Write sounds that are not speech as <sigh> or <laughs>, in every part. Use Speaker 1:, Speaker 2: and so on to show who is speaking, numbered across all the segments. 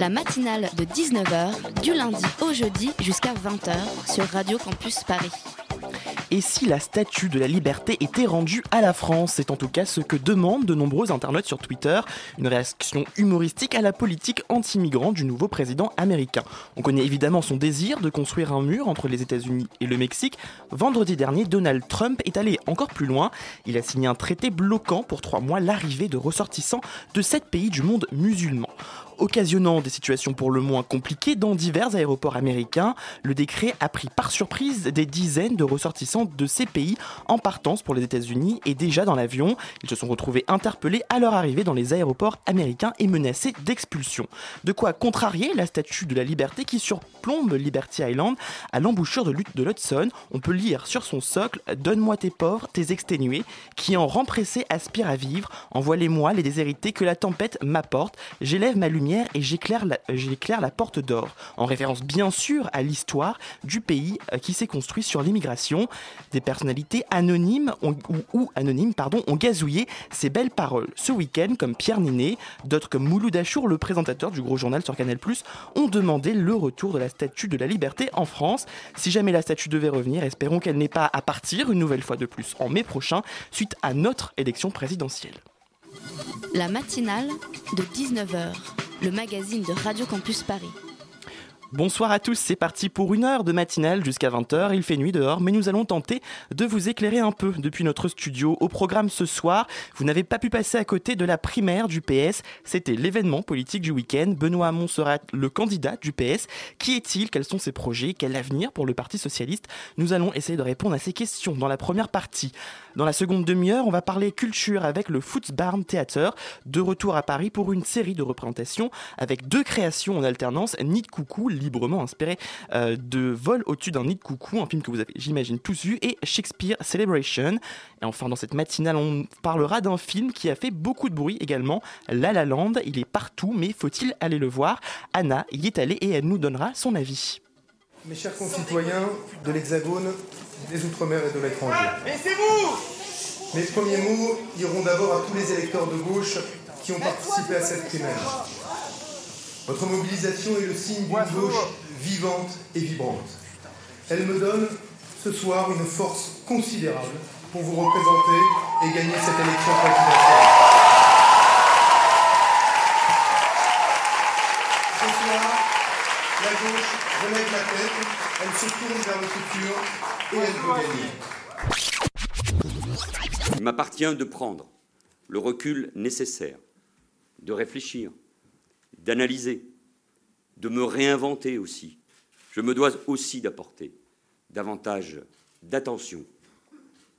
Speaker 1: La matinale de 19h, du lundi au jeudi jusqu'à 20h sur Radio Campus Paris.
Speaker 2: Et si la statue de la liberté était rendue à la France C'est en tout cas ce que demandent de nombreux internautes sur Twitter, une réaction humoristique à la politique anti-migrant du nouveau président américain. On connaît évidemment son désir de construire un mur entre les États-Unis et le Mexique. Vendredi dernier, Donald Trump est allé encore plus loin. Il a signé un traité bloquant pour trois mois l'arrivée de ressortissants de sept pays du monde musulman occasionnant des situations pour le moins compliquées dans divers aéroports américains. Le décret a pris par surprise des dizaines de ressortissants de ces pays en partance pour les États-Unis et déjà dans l'avion. Ils se sont retrouvés interpellés à leur arrivée dans les aéroports américains et menacés d'expulsion. De quoi contrarier la statue de la liberté qui surplombe Liberty Island à l'embouchure de l'Hut- de l'Hudson. On peut lire sur son socle Donne-moi tes pauvres, tes exténués, qui en rang pressé aspirent à vivre. Envoie-les-moi, les déshérités, que la tempête m'apporte. J'élève ma lumière et j'éclaire la, euh, j'éclaire la porte d'or. En référence bien sûr à l'histoire du pays euh, qui s'est construit sur l'immigration. Des personnalités anonymes ont- ou, anonymes pardon, ont gazouillé ces belles paroles. Ce week-end, comme Pierre Ninet, d'autres comme Mouloud Achour, le présentateur du gros journal sur Canal+, ont demandé le retour de la statue de la liberté en France. Si jamais la statue devait revenir, espérons qu'elle n'ait pas à partir une nouvelle fois de plus en mai prochain, suite à notre élection présidentielle.
Speaker 1: La matinale de 19h, le magazine de Radio Campus Paris.
Speaker 2: Bonsoir à tous, c'est parti pour une heure de matinale jusqu'à 20h. Il fait nuit dehors, mais nous allons tenter de vous éclairer un peu depuis notre studio. Au programme ce soir, vous n'avez pas pu passer à côté de la primaire du PS. C'était l'événement politique du week-end. Benoît Hamon sera le candidat du PS. Qui est-il? Quels sont ses projets? Quel avenir pour le Parti Socialiste? Nous allons essayer de répondre à ces questions dans la première partie. Dans la seconde demi-heure, on va parler culture avec le Footsbarn Theater, de retour à Paris pour une série de représentations avec deux créations en alternance, Nid coucou, librement inspiré euh, de Vol au-dessus d'un nid de coucou, un film que vous avez, j'imagine, tous vu, et Shakespeare Celebration. Et enfin, dans cette matinale, on parlera d'un film qui a fait beaucoup de bruit également, La La Land. Il est partout, mais faut-il aller le voir? Anna y est allée et elle nous donnera son avis.
Speaker 3: Mes chers concitoyens de l'Hexagone, des Outre-mer et de l'étranger.
Speaker 4: Mais c'est vous
Speaker 3: Mes premiers mots iront d'abord à tous les électeurs de gauche qui ont participé à cette primaire. Votre mobilisation est le signe d'une gauche vivante et vibrante. Elle me donne ce soir une force considérable pour vous représenter et gagner cette élection présidentielle. Ce soir, la gauche relève la tête, elle se tourne vers le futur et elle veut gagner.
Speaker 5: Il m'appartient de prendre le recul nécessaire, de réfléchir, d'analyser, de me réinventer aussi. Je me dois aussi d'apporter davantage d'attention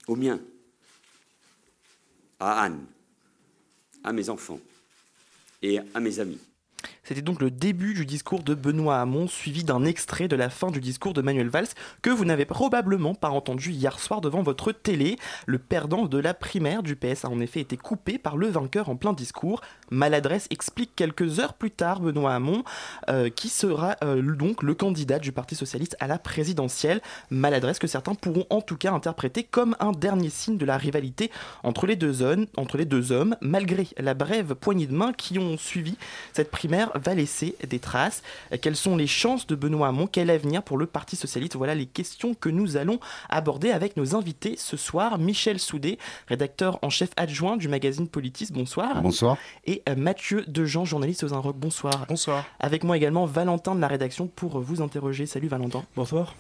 Speaker 5: aux miens, à Anne, à mes enfants et à mes amis.
Speaker 2: C'était donc le début du discours de Benoît Hamon, suivi d'un extrait de la fin du discours de Manuel Valls, que vous n'avez probablement pas entendu hier soir devant votre télé. Le perdant de la primaire du PS a en effet été coupé par le vainqueur en plein discours. Maladresse explique quelques heures plus tard Benoît Hamon, euh, qui sera euh, donc le candidat du Parti Socialiste à la présidentielle. Maladresse que certains pourront en tout cas interpréter comme un dernier signe de la rivalité entre les deux entre les deux hommes malgré la brève poignée de main qui ont suivi cette primaire va laisser des traces. Euh, Quelles sont les chances de Benoît Hamon? Quel avenir pour le Parti Socialiste? Voilà les questions que nous allons aborder avec nos invités ce soir. Michel Soudet, rédacteur en chef adjoint du magazine Politis, bonsoir.
Speaker 6: Bonsoir.
Speaker 2: Et euh, Mathieu Dejean, journaliste aux Inrocks, bonsoir.
Speaker 6: Bonsoir.
Speaker 2: Avec moi également Valentin de la rédaction pour vous interroger. Salut Valentin.
Speaker 6: Bonsoir.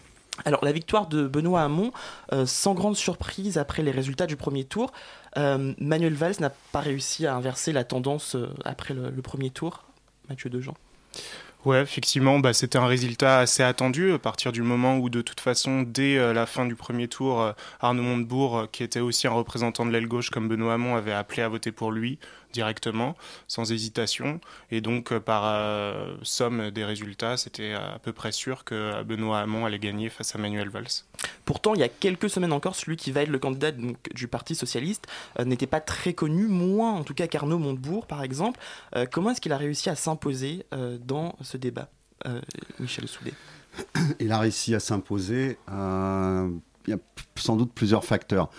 Speaker 2: Alors la victoire de Benoît Hamon, euh, sans grande surprise après les résultats du premier tour, euh, Manuel Valls n'a pas réussi à inverser la tendance euh, après le, le premier tour. Mathieu Dejean.
Speaker 6: Ouais, effectivement, bah, c'était un résultat assez attendu à partir du moment où, de toute façon, dès euh, la fin du premier tour, euh, Arnaud Montebourg, euh, qui était aussi un représentant de l'aile gauche comme Benoît Hamon, avait appelé à voter pour lui. Directement, sans hésitation. Et donc, par somme des résultats, c'était à peu près sûr que Benoît Hamon allait gagner face à Manuel Valls.
Speaker 2: Pourtant, il y a quelques semaines encore, celui qui va être le candidat du Parti socialiste n'était pas très connu, moins en tout cas qu'Arnaud Montebourg, par exemple. comment est-ce qu'il a réussi à s'imposer dans ce débat, Michel Soudet
Speaker 7: Il a réussi à s'imposer. il y a sans doute plusieurs facteurs.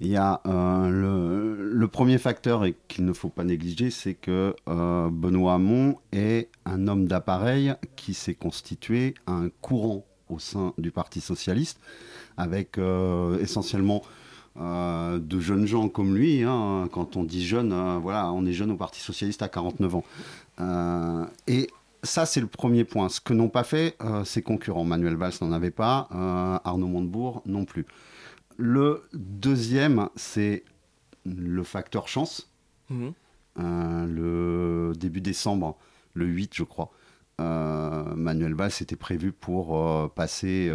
Speaker 7: Il y a euh, le, premier facteur et qu'il ne faut pas négliger, c'est que euh, Benoît Hamon est un homme d'appareil qui s'est constitué un courant au sein du Parti socialiste, avec euh, essentiellement de jeunes gens comme lui. Hein. Quand on dit jeune, voilà, on est jeune au Parti socialiste à 49 ans. et ça, c'est le premier point. Ce que n'ont pas fait ses concurrents. Manuel Valls n'en avait pas, Arnaud Montebourg non plus. Le deuxième, c'est le facteur chance. Mhm. Euh, le début décembre, le 8, je crois. Euh, Manuel Valls était prévu pour euh, passer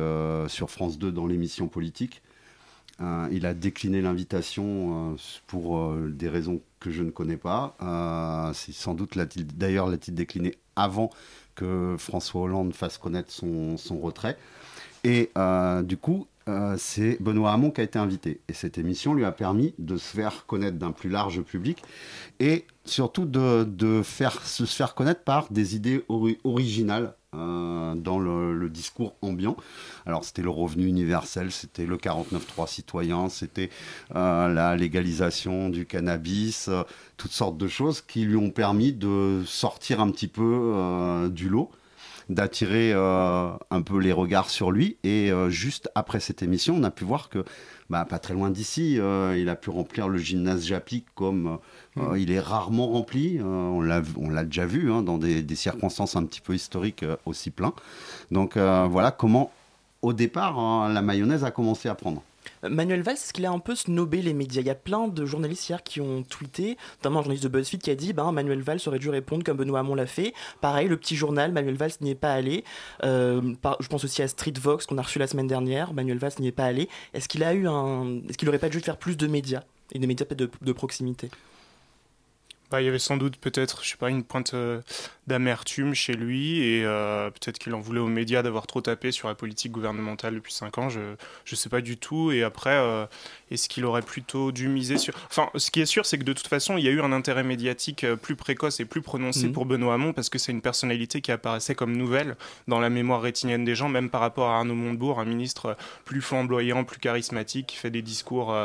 Speaker 7: sur France 2 dans l'émission politique. il a décliné l'invitation pour des raisons que je ne connais pas. C'est sans doute d'ailleurs l'a-t-il décliné avant que François Hollande fasse connaître son, son retrait. Et du coup, euh, c'est Benoît Hamon qui a été invité. Et cette émission lui a permis de se faire connaître d'un plus large public et surtout de, faire, se faire connaître par des idées originales euh, dans le, discours ambiant. Alors c'était le revenu universel, c'était le 49.3 citoyen, c'était euh, la légalisation du cannabis, toutes sortes de choses qui lui ont permis de sortir un petit peu du lot d'attirer euh, un peu les regards sur lui. Et euh, juste après cette émission, on a pu voir que, bah, pas très loin d'ici, euh, il a pu remplir le gymnase Japic comme mm. il est rarement rempli. on l'a déjà vu hein, dans des, des, circonstances un petit peu historiques aussi plein. Donc voilà comment, au départ, hein, la mayonnaise a commencé à prendre.
Speaker 2: Manuel Valls, est-ce qu'il a un peu snobé les médias? Il y a plein de journalistes hier qui ont tweeté, notamment un journaliste de BuzzFeed qui a dit ben, Manuel Valls aurait dû répondre comme Benoît Hamon l'a fait. Pareil, le petit journal, Manuel Valls n'y est pas allé. Euh, je pense aussi à Street Vox qu'on a reçu la semaine dernière. Manuel Valls n'y est pas allé. Est-ce qu'il a eu un. Est-ce qu'il aurait pas dû faire plus de médias et des médias de, de proximité?
Speaker 6: Bah, il y avait sans doute peut-être, je sais pas, une pointe euh, d'amertume chez lui et euh, peut-être qu'il en voulait aux médias d'avoir trop tapé sur la politique gouvernementale depuis 5 ans, je ne sais pas du tout. Et après, euh, est-ce qu'il aurait plutôt dû miser sur... Enfin, ce qui est sûr, c'est que de toute façon, il y a eu un intérêt médiatique plus précoce et plus prononcé mhm. pour Benoît Hamon parce que c'est une personnalité qui apparaissait comme nouvelle dans la mémoire rétinienne des gens, même par rapport à Arnaud Montebourg, un ministre plus flamboyant, plus charismatique, qui fait des discours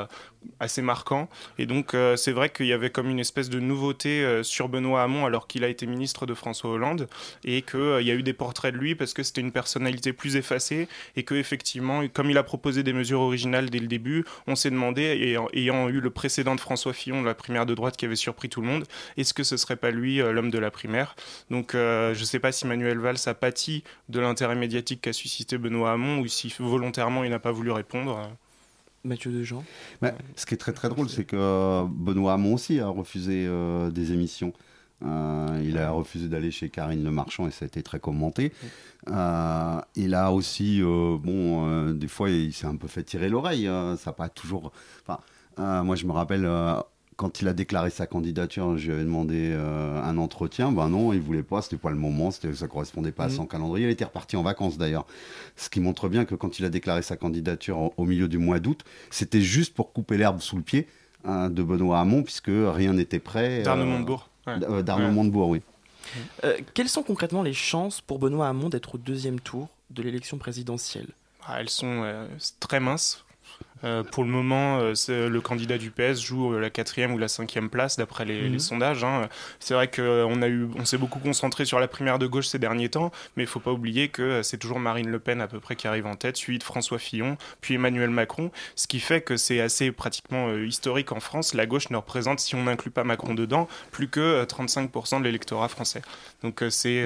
Speaker 6: assez marquants. Et donc, c'est vrai qu'il y avait comme une espèce de nouveauté euh, sur Benoît Hamon alors qu'il a été ministre de François Hollande et qu'il euh, y a eu des portraits de lui parce que c'était une personnalité plus effacée et que effectivement, comme il a proposé des mesures originales dès le début, on s'est demandé, et ayant eu le précédent de François Fillon, la primaire de droite qui avait surpris tout le monde, est-ce que ce serait pas lui euh, l'homme de la primaire? Donc je ne sais pas si Manuel Valls a pâti de l'intérêt médiatique qu'a suscité Benoît Hamon ou si volontairement il n'a pas voulu répondre.
Speaker 2: Mathieu Dejean?
Speaker 7: Bah, ce qui est très très drôle, c'est que euh, Benoît Hamon aussi a refusé euh, des émissions. Euh, il a refusé d'aller chez Karine Le Marchand et ça a été très commenté. il a aussi, bon, des fois, il s'est un peu fait tirer l'oreille. ça pas toujours. Enfin, moi, je me rappelle quand il a déclaré sa candidature, je lui avais demandé euh, un entretien. Ben non, il voulait pas, c'était pas le moment, ça correspondait pas à son mhm. calendrier. Il était reparti en vacances d'ailleurs. Ce qui montre bien que quand il a déclaré sa candidature au, milieu du mois d'août, c'était juste pour couper l'herbe sous le pied hein, de Benoît Hamon, puisque rien n'était prêt.
Speaker 6: D'Arnaud euh, Montebourg.
Speaker 7: Euh, D'Arnaud Montebourg, oui.
Speaker 2: quelles sont concrètement les chances pour Benoît Hamon d'être au deuxième tour de l'élection présidentielle?
Speaker 6: Ah, Elles sont très minces euh, pour le moment, euh, le candidat du PS joue euh, la quatrième ou la cinquième place d'après les, mhm. sondages. Hein. C'est vrai qu'on a eu, on s'est beaucoup concentré sur la primaire de gauche ces derniers temps, mais il faut pas oublier que c'est toujours Marine Le Pen à peu près qui arrive en tête, suivi de François Fillon, puis Emmanuel Macron, ce qui fait que c'est assez pratiquement historique en France. La gauche ne représente, si on n'inclut pas Macron dedans, plus que 35% de l'électorat français. Donc c'est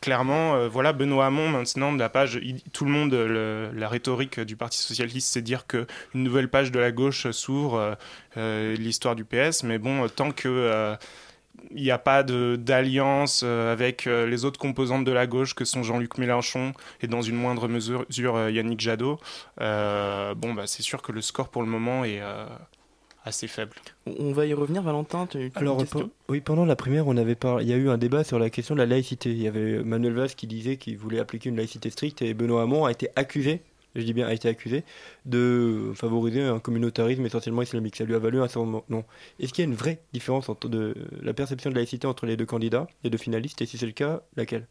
Speaker 6: clairement, voilà, Benoît Hamon maintenant de la page, tout le monde, la rhétorique du Parti socialiste, c'est dire que une nouvelle page de la gauche s'ouvre, euh, euh, l'histoire du PS. Mais bon, tant que euh, il n'y a pas d'alliance avec les autres composantes de la gauche que sont Jean-Luc Mélenchon et dans une moindre mesure Yannick Jadot, bon, bah, c'est sûr que le score pour le moment est assez faible.
Speaker 2: On va y revenir, Valentin. Tu,
Speaker 8: Alors, oui, pendant la primaire, on avait il y a eu un débat sur la question de la laïcité. Il y avait Manuel Valls qui disait qu'il voulait appliquer une laïcité stricte et Benoît Hamon a été accusé, je dis bien a été accusé, de favoriser un communautarisme essentiellement islamique. Ça lui a valu un certain moment. Non. Est-ce qu'il y a une vraie différence entre la perception de laïcité entre les deux candidats, les deux finalistes, et si c'est le cas, laquelle?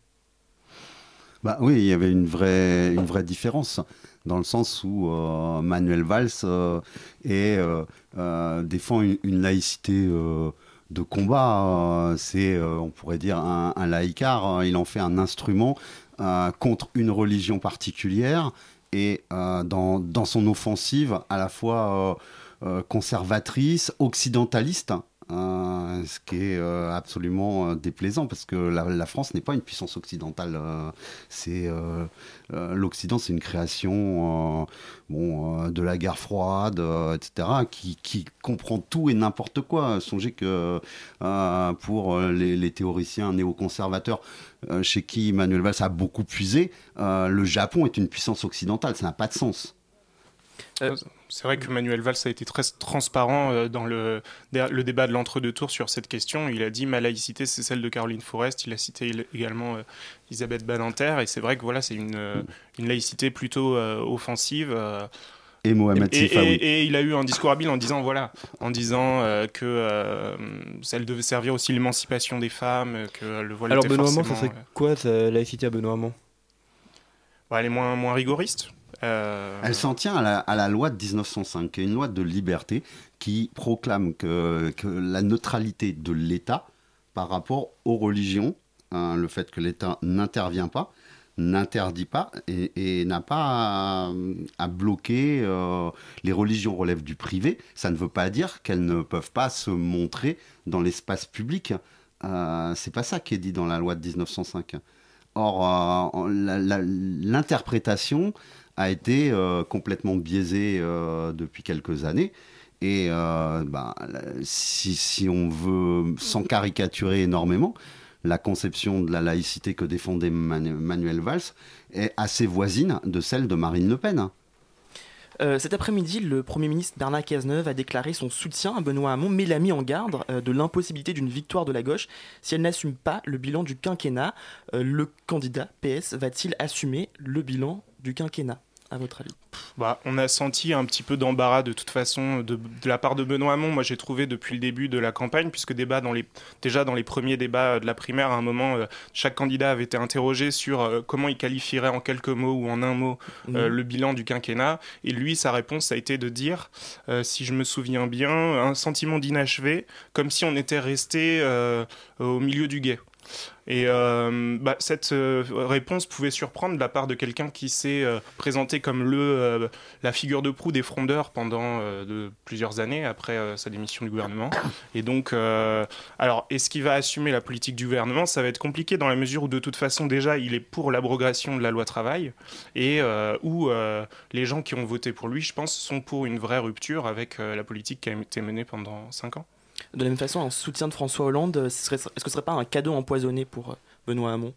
Speaker 7: Bah oui, il y avait une vraie, une vraie différence dans le sens où euh, Manuel Valls euh, euh, défend une, laïcité de combat. c'est, on pourrait dire, un, un, laïcard. Hein. Il en fait un instrument contre une religion particulière et dans, dans, son offensive à la fois conservatrice, occidentaliste. Euh, ce qui est euh, absolument euh, déplaisant parce que la, France n'est pas une puissance occidentale. c'est l'Occident, c'est une création de la guerre froide, etc., qui, comprend tout et n'importe quoi. Songez que pour les, les, théoriciens néoconservateurs, chez qui Manuel Valls a beaucoup puisé, le Japon est une puissance occidentale. Ça n'a pas de sens.
Speaker 6: Euh, c'est vrai que Manuel Valls a été très transparent euh, dans le, le débat de l'entre-deux tours sur cette question. Il a dit ma laïcité, c'est celle de Caroline Forest. Il a cité également euh, Elisabeth Badinter. Et c'est vrai que voilà, c'est une, une, laïcité plutôt offensive.
Speaker 7: et Mohamed
Speaker 6: et, et, il a eu un discours habile en disant voilà, en disant que elle devait servir aussi l'émancipation des femmes, que le voile
Speaker 8: Alors
Speaker 6: était
Speaker 8: Benoît
Speaker 6: Hamon,
Speaker 8: ça serait quoi sa laïcité à Benoît Hamon
Speaker 6: bah, Elle est moins, moins rigoriste.
Speaker 7: Euh, Elle s'en tient à la, loi de 1905, qui est une loi de liberté qui proclame que, la neutralité de l'État par rapport aux religions, hein, le fait que l'État n'intervient pas, n'interdit pas et, n'a pas à, bloquer euh, les religions relèvent du privé. Ça ne veut pas dire qu'elles ne peuvent pas se montrer dans l'espace public. Euh, c'est pas ça qui est dit dans la loi de 1905. Or, euh, l'interprétation a été euh, complètement biaisé euh, depuis quelques années. Et euh, bah, si, on veut, sans caricaturer énormément, la conception de la laïcité que défendait Manuel Valls est assez voisine de celle de Marine Le Pen.
Speaker 2: cet après-midi, le Premier ministre Bernard Cazeneuve a déclaré son soutien à Benoît Hamon, mais l'a mis en garde de l'impossibilité d'une victoire de la gauche si elle n'assume pas le bilan du quinquennat. le candidat PS va-t-il assumer le bilan du quinquennat? À votre avis?
Speaker 6: Bah, On a senti un petit peu d'embarras de toute façon de, la part de Benoît Hamon. Moi, j'ai trouvé depuis le début de la campagne, puisque débat dans les, déjà dans les premiers débats de la primaire, à un moment, euh, chaque candidat avait été interrogé sur euh, comment il qualifierait en quelques mots ou en un mot euh, le bilan du quinquennat. Et lui, sa réponse a été de dire, si je me souviens bien, un sentiment d'inachevé, comme si on était resté au milieu du guet. Et euh, bah, cette euh, réponse pouvait surprendre de la part de quelqu'un qui s'est euh, présenté comme le, la figure de proue des frondeurs pendant de plusieurs années après sa démission du gouvernement. Et donc, alors, est-ce qu'il va assumer la politique du gouvernement Ça va être compliqué dans la mesure où de toute façon déjà il est pour l'abrogation de la loi travail et où les gens qui ont voté pour lui, je pense, sont pour une vraie rupture avec la politique qui a été menée pendant cinq ans.
Speaker 2: De la même façon, un soutien de François Hollande, est-ce que ce serait pas un cadeau empoisonné pour euh, Benoît Hamon?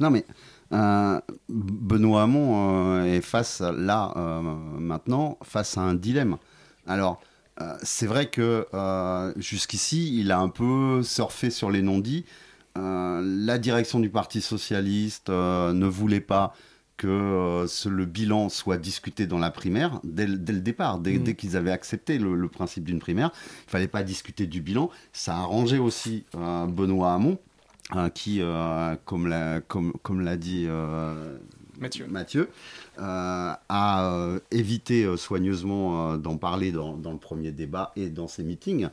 Speaker 7: Non, mais euh, Benoît Hamon euh, est face, là, maintenant, face à un dilemme. Alors, c'est vrai que jusqu'ici, il a un peu surfé sur les non-dits. la direction du Parti socialiste ne voulait pas que euh, le bilan soit discuté dans la primaire dès, le départ, dès, mm. qu'ils avaient accepté le, principe d'une primaire. Il fallait pas discuter du bilan. Ça a arrangé aussi euh, Benoît Hamon, euh, qui, comme l'a comme, comme dit
Speaker 6: Mathieu,
Speaker 7: Mathieu a évité soigneusement d'en parler dans, dans, le premier débat et dans ses meetings.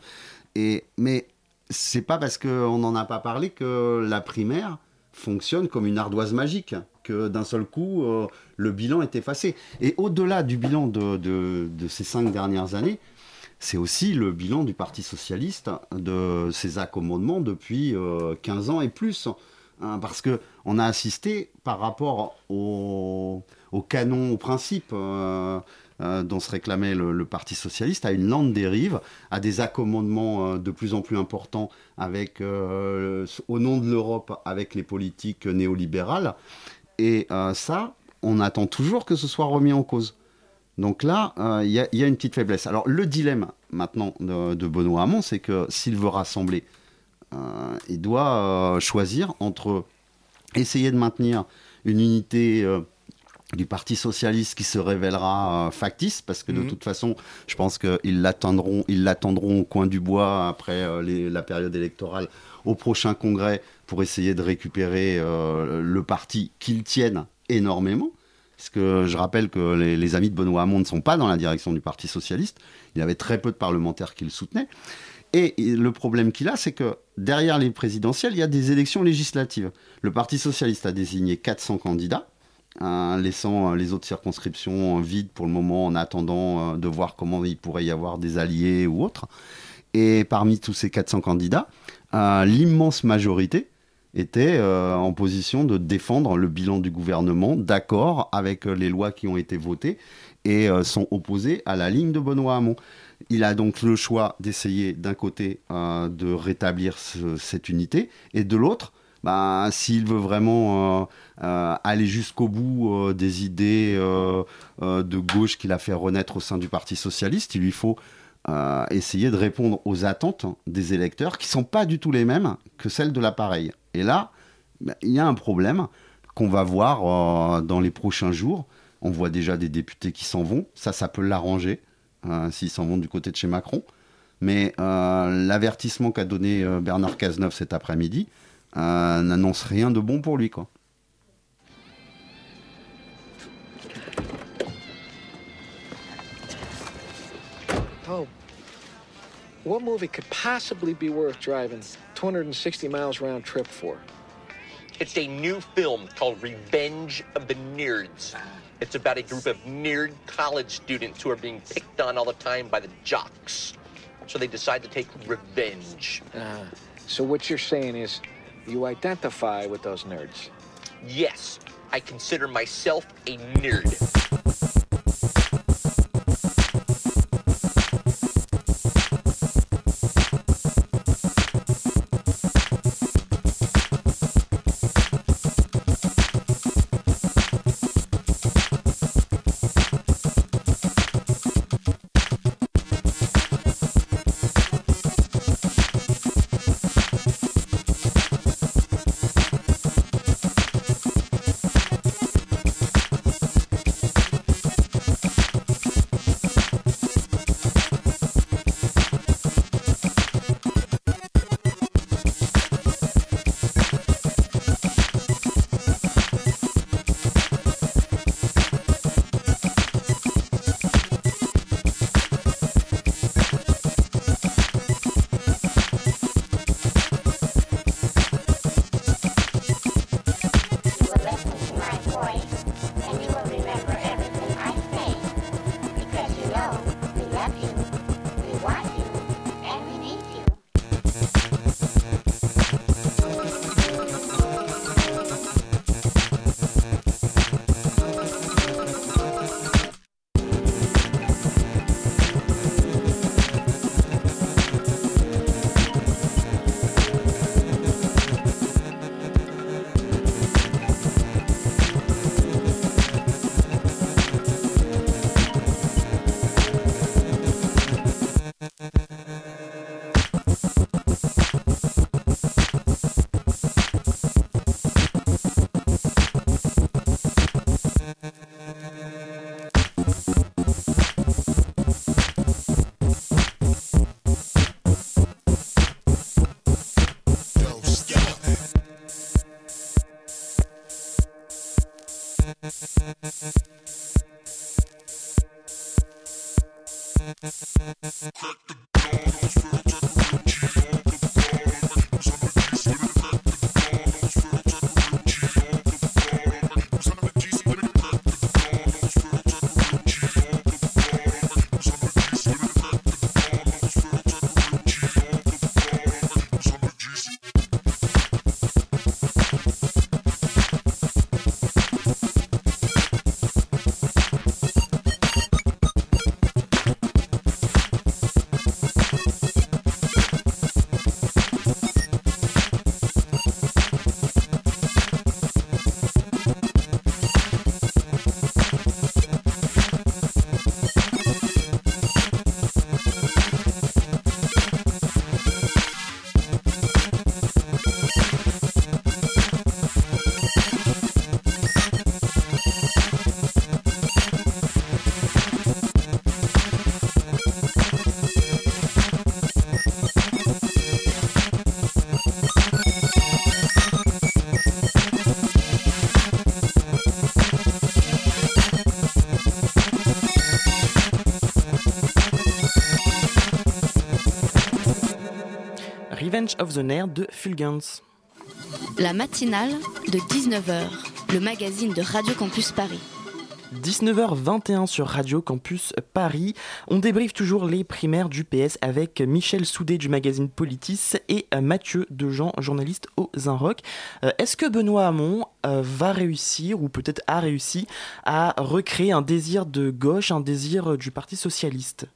Speaker 7: Et, mais c'est pas parce qu'on n'en a pas parlé que la primaire fonctionne comme une ardoise magique que d'un seul coup, euh, le bilan est effacé. Et au-delà du bilan de, ces cinq dernières années, c'est aussi le bilan du Parti socialiste de ses accommodements depuis 15 euh, ans et plus. Hein, parce que on a assisté par rapport au, au canon, au principe euh, dont se réclamait le, Parti socialiste, à une lente dérive, à des accommodements de plus en plus importants avec, au nom de l'Europe avec les politiques néolibérales. Et euh, ça, on attend toujours que ce soit remis en cause. Donc là, euh, il y, a une petite faiblesse. Alors le dilemme maintenant de, Benoît Hamon, c'est que s'il veut rassembler, euh, il doit choisir entre essayer de maintenir une unité du Parti socialiste qui se révélera factice, parce que de mhm. toute façon, je pense qu'ils l'attendront, ils l'attendront au coin du bois après la période électorale au prochain congrès pour essayer de récupérer le parti qu'ils tiennent énormément. Parce que je rappelle que les, amis de Benoît Hamon ne sont pas dans la direction du Parti Socialiste. Il y avait très peu de parlementaires qui le soutenaient. Et le problème qu'il a, c'est que derrière les présidentielles, il y a des élections législatives. Le Parti Socialiste a désigné 400 candidats, hein, laissant les autres circonscriptions vides pour le moment en attendant euh, de voir comment il pourrait y avoir des alliés ou autres. Et parmi tous ces 400 candidats, euh, l'immense majorité était euh, en position de défendre le bilan du gouvernement, d'accord avec euh, les lois qui ont été votées, et euh, sont opposés à la ligne de Benoît Hamon. Il a donc le choix d'essayer d'un côté de rétablir cette unité, et de l'autre, bah, s'il veut vraiment aller jusqu'au bout des idées de gauche qu'il a fait renaître au sein du Parti socialiste, il lui faut essayer de répondre aux attentes des électeurs qui ne sont pas du tout les mêmes que celles de l'appareil. Et là, bah, il y a un problème qu'on va voir euh, dans les prochains jours. On voit déjà des députés qui s'en vont. Ça, ça peut l'arranger euh, s'ils s'en vont du côté de chez Macron. Mais euh, l'avertissement qu'a donné Bernard Cazeneuve cet après-midi n'annonce rien de bon pour lui. Quoi.
Speaker 9: Oh. What movie could possibly be worth driving 260 miles round trip for?
Speaker 10: It's a new film called Revenge of the Nerds. It's about a group of nerd college students who are being picked on all the time by the jocks. So they decide to take revenge.
Speaker 9: Uh, so what you're saying is you identify with those nerds?
Speaker 10: Yes, I consider myself a nerd.
Speaker 2: Revenge of the Nerd de Fulgence.
Speaker 1: La matinale de 19h, le magazine de Radio Campus Paris.
Speaker 2: 19h21 sur Radio Campus Paris. On débriefe toujours les primaires du PS avec Michel Soudé du magazine Politis et Mathieu Dejean, journaliste au Zinrock. Euh, est-ce que Benoît Hamon euh, va réussir, ou peut-être a réussi, à recréer un désir de gauche, un désir du Parti Socialiste?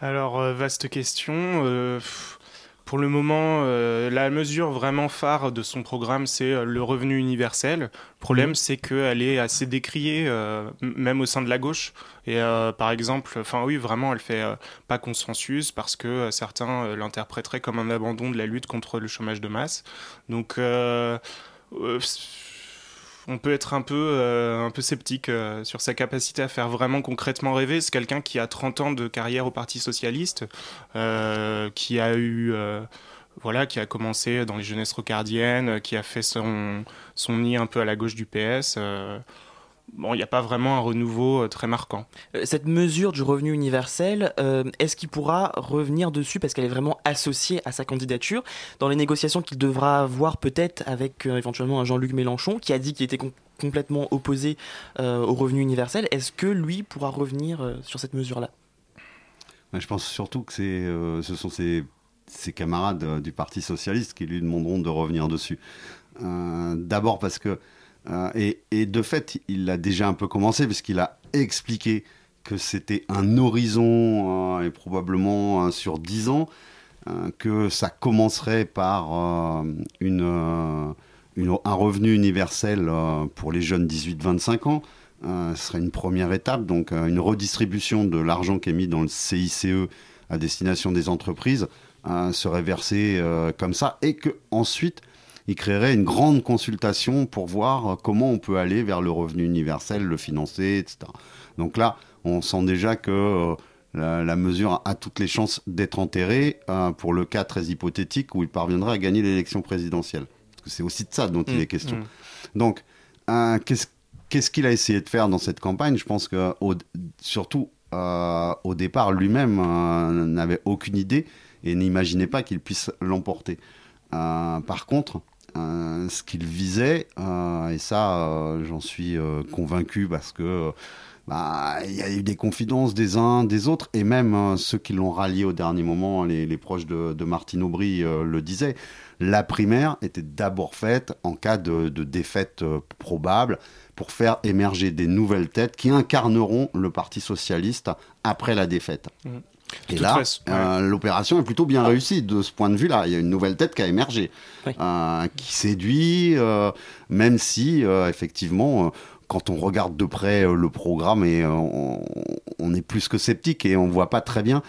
Speaker 6: Alors, euh, vaste question. Pour le moment, euh, la mesure vraiment phare de son programme, c'est euh, le revenu universel. Le problème, c'est qu'elle est assez décriée, euh, même au sein de la gauche. Et par exemple, enfin oui, vraiment, elle fait pas consensus parce que certains l'interpréteraient comme un abandon de la lutte contre le chômage de masse. Donc on peut être un peu, euh, sceptique euh, sur sa capacité à faire vraiment concrètement rêver. C'est quelqu'un qui a 30 ans de carrière au Parti Socialiste, euh, qui a eu voilà, qui a commencé dans les jeunesses rocardiennes, qui a fait son, son nid un peu à la gauche du PS bon, il n'y a pas vraiment un renouveau euh, très marquant.
Speaker 2: Euh, cette mesure du revenu universel, euh, est-ce qu'il pourra revenir dessus parce qu'elle est vraiment associée à sa candidature dans les négociations qu'il devra avoir peut-être avec éventuellement un Jean-Luc Mélenchon qui a dit qu'il était complètement opposé au revenu universel? Est-ce que lui pourra revenir sur cette mesure-là?
Speaker 7: Je pense surtout que ce sont ses, ses camarades du Parti socialiste qui lui demanderont de revenir dessus. D'abord parce que euh, et, de fait, il a déjà un peu commencé puisqu'il a expliqué que c'était un horizon euh, et probablement euh, sur 10 ans, que ça commencerait par une, un revenu universel pour les jeunes 18-25 ans. ce serait une première étape, donc une redistribution de l'argent qui est mis dans le CICE à destination des entreprises serait versé comme ça, et que ensuite il créerait une grande consultation pour voir comment on peut aller vers le revenu universel, le financer, etc. Donc là, on sent déjà que euh, la, mesure a toutes les chances d'être enterrée euh, pour le cas très hypothétique où il parviendrait à gagner l'élection présidentielle. Parce que c'est aussi de ça dont il est mmh, question. Mmh. Donc, euh, qu'est-ce qu'il a essayé de faire dans cette campagne? Je pense que surtout au départ, lui-même n'avait aucune idée et n'imaginait pas qu'il puisse l'emporter. par contre, euh, ce qu'il visait, euh, et ça, euh, j'en suis convaincu parce que bah, il y a eu des confidences des uns, des autres, et même ceux qui l'ont rallié au dernier moment, les, proches de, Martine Aubry le disaient. La primaire était d'abord faite en cas de, défaite probable pour faire émerger des nouvelles têtes qui incarneront le Parti socialiste après la défaite. Mmh. Et là, euh, l'opération est plutôt bien réussie de ce point de vue-là. Il y a une nouvelle tête qui a émergé, euh, qui séduit, euh, même si effectivement, quand on regarde de près le programme, et on, on, est plus que sceptique et on voit pas très bien